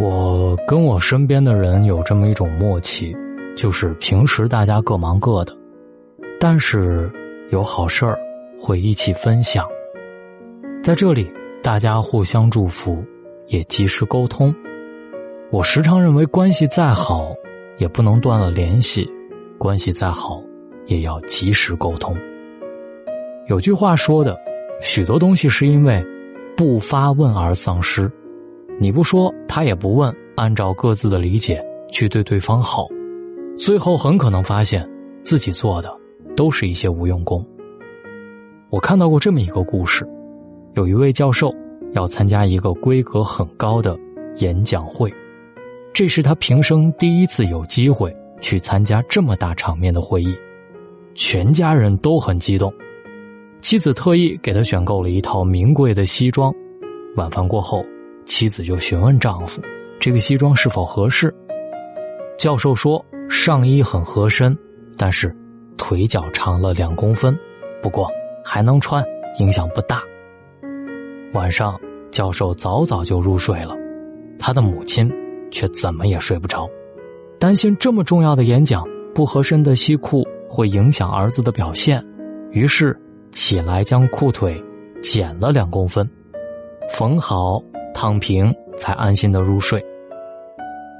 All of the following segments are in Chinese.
我跟我身边的人有这么一种默契，就是平时大家各忙各的，但是有好事儿会一起分享。在这里，大家互相祝福，也及时沟通。我时常认为，关系再好，也不能断了联系；关系再好，也要及时沟通。有句话说的，许多东西是因为不发问而丧失。你不说，他也不问，按照各自的理解去对对方好，最后很可能发现自己做的都是一些无用功。我看到过这么一个故事，有一位教授要参加一个规格很高的演讲会，这是他平生第一次有机会去参加这么大场面的会议，全家人都很激动，妻子特意给他选购了一套名贵的西装，晚饭过后。妻子就询问丈夫：“这个西装是否合适？”教授说：“上衣很合身，但是腿脚长了两公分，不过还能穿，影响不大。”晚上，教授早早就入睡了，他的母亲却怎么也睡不着，担心这么重要的演讲不合身的西裤会影响儿子的表现，于是起来将裤腿剪了两公分，缝好。躺平才安心的入睡。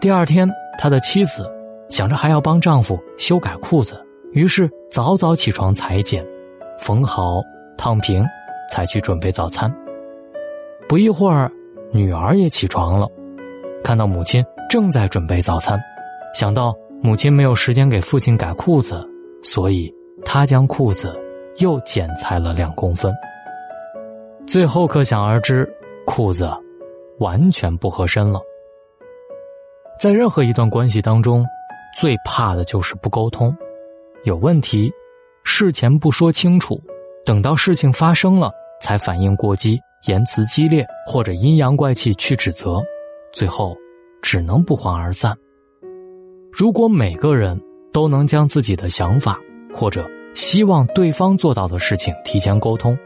第二天，他的妻子想着还要帮丈夫修改裤子，于是早早起床裁剪，缝好，躺平，才去准备早餐。不一会儿，女儿也起床了，看到母亲正在准备早餐，想到母亲没有时间给父亲改裤子，所以她将裤子又剪裁了两公分。最后可想而知，裤子。完全不合身了。在任何一段关系当中，最怕的就是不沟通。有问题，事前不说清楚，等到事情发生了才反应过激、言辞激烈或者阴阳怪气去指责，最后只能不欢而散。如果每个人都能将自己的想法或者希望对方做到的事情提前沟通，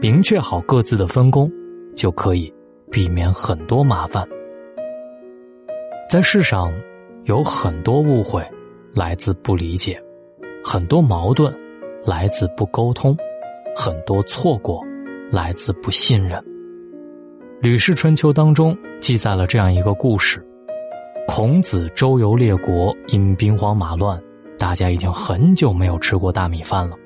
明确好各自的分工，就可以。避免很多麻烦。在世上，有很多误会来自不理解，很多矛盾来自不沟通，很多错过来自不信任。《吕氏春秋》当中记载了这样一个故事：孔子周游列国，因兵荒马乱，大家已经很久没有吃过大米饭了。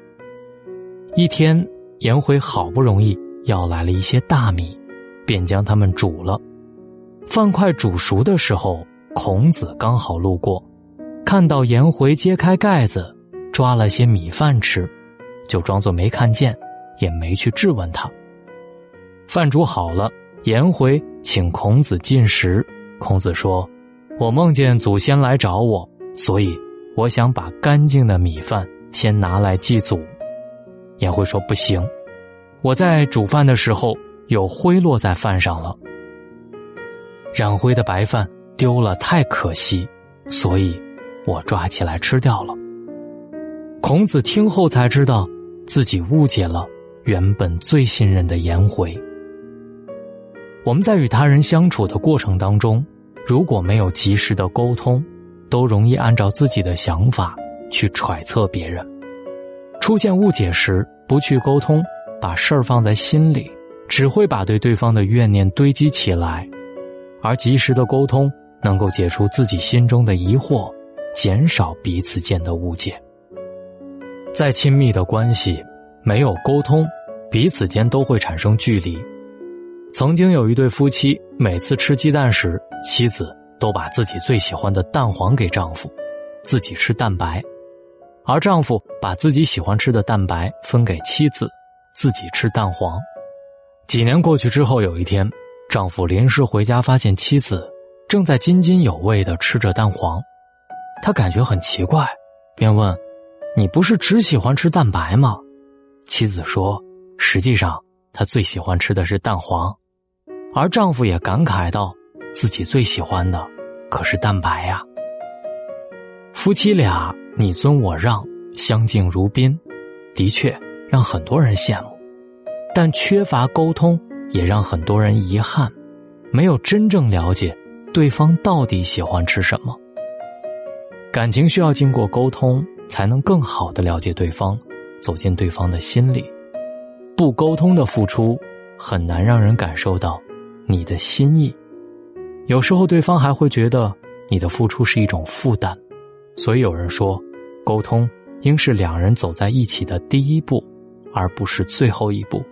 一天，颜回好不容易要来了一些大米。便将它们煮了，饭快煮熟的时候，孔子刚好路过，看到颜回揭开盖子，抓了些米饭吃，就装作没看见，也没去质问他。饭煮好了，颜回请孔子进食，孔子说：“我梦见祖先来找我，所以我想把干净的米饭先拿来祭祖。”颜回说：“不行，我在煮饭的时候。”有灰落在饭上了，染灰的白饭丢了太可惜，所以我抓起来吃掉了。孔子听后才知道自己误解了原本最信任的颜回。我们在与他人相处的过程当中，如果没有及时的沟通，都容易按照自己的想法去揣测别人。出现误解时，不去沟通，把事儿放在心里。只会把对对方的怨念堆积起来，而及时的沟通能够解除自己心中的疑惑，减少彼此间的误解。再亲密的关系，没有沟通，彼此间都会产生距离。曾经有一对夫妻，每次吃鸡蛋时，妻子都把自己最喜欢的蛋黄给丈夫，自己吃蛋白，而丈夫把自己喜欢吃的蛋白分给妻子，自己吃蛋黄。几年过去之后，有一天，丈夫临时回家，发现妻子正在津津有味的吃着蛋黄，他感觉很奇怪，便问：“你不是只喜欢吃蛋白吗？”妻子说：“实际上，她最喜欢吃的是蛋黄。”而丈夫也感慨道：“自己最喜欢的可是蛋白呀。”夫妻俩你尊我让，相敬如宾，的确让很多人羡慕。但缺乏沟通，也让很多人遗憾，没有真正了解对方到底喜欢吃什么。感情需要经过沟通，才能更好的了解对方，走进对方的心里。不沟通的付出，很难让人感受到你的心意。有时候，对方还会觉得你的付出是一种负担。所以有人说，沟通应是两人走在一起的第一步，而不是最后一步。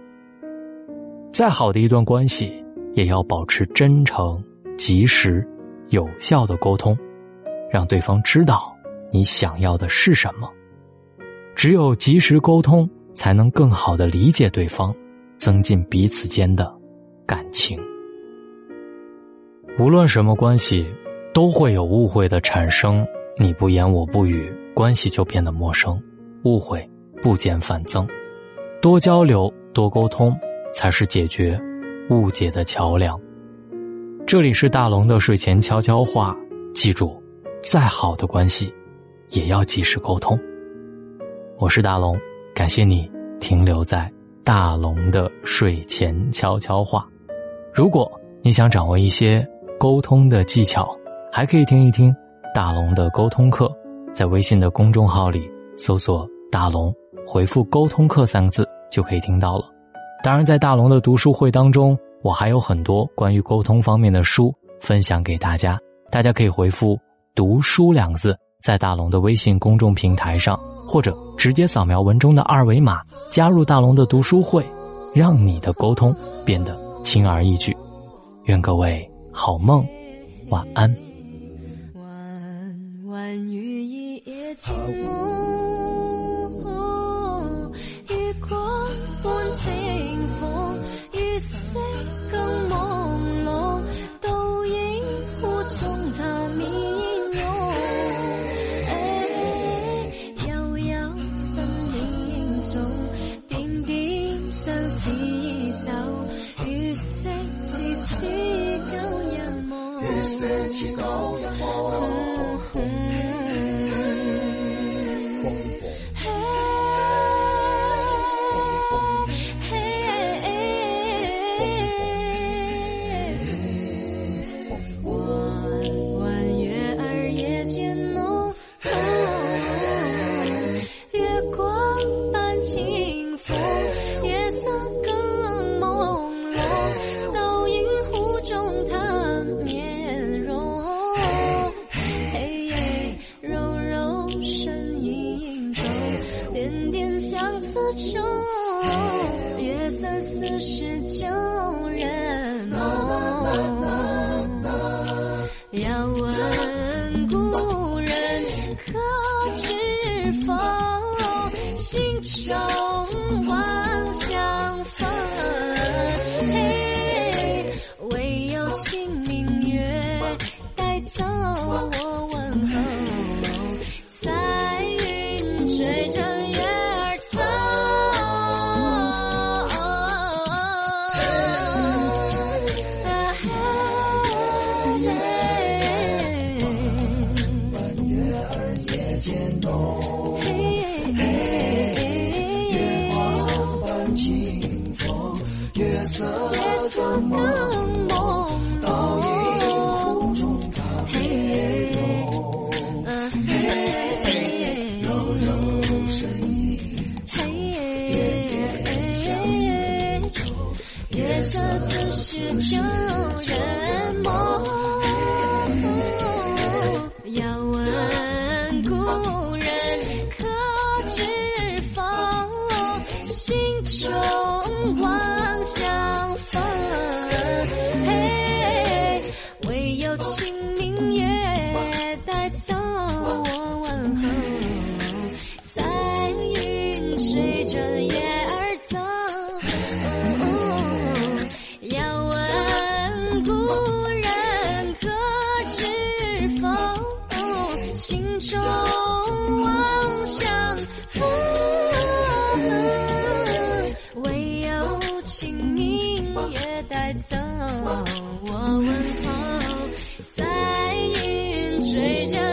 再好的一段关系，也要保持真诚、及时、有效的沟通，让对方知道你想要的是什么。只有及时沟通，才能更好的理解对方，增进彼此间的感情。无论什么关系，都会有误会的产生。你不言我不语，关系就变得陌生，误会不减反增。多交流，多沟通，才是解决误解的桥梁。这里是大龙的睡前悄悄话，记住，再好的关系，也要及时沟通。我是大龙，感谢你停留在大龙的睡前悄悄话。如果你想掌握一些沟通的技巧，还可以听一听。大龙的沟通课，在微信的公众号里搜索“大龙”，回复“沟通课”三个字就可以听到了。当然，在大龙的读书会当中，我还有很多关于沟通方面的书分享给大家。大家可以回复“读书”两字，在大龙的微信公众平台上，或者直接扫描文中的二维码加入大龙的读书会，让你的沟通变得轻而易举。愿各位好梦，晚安。梦。此处月色似是旧人梦。要问雄王相逢，嘿，唯有清明月带走。睡觉，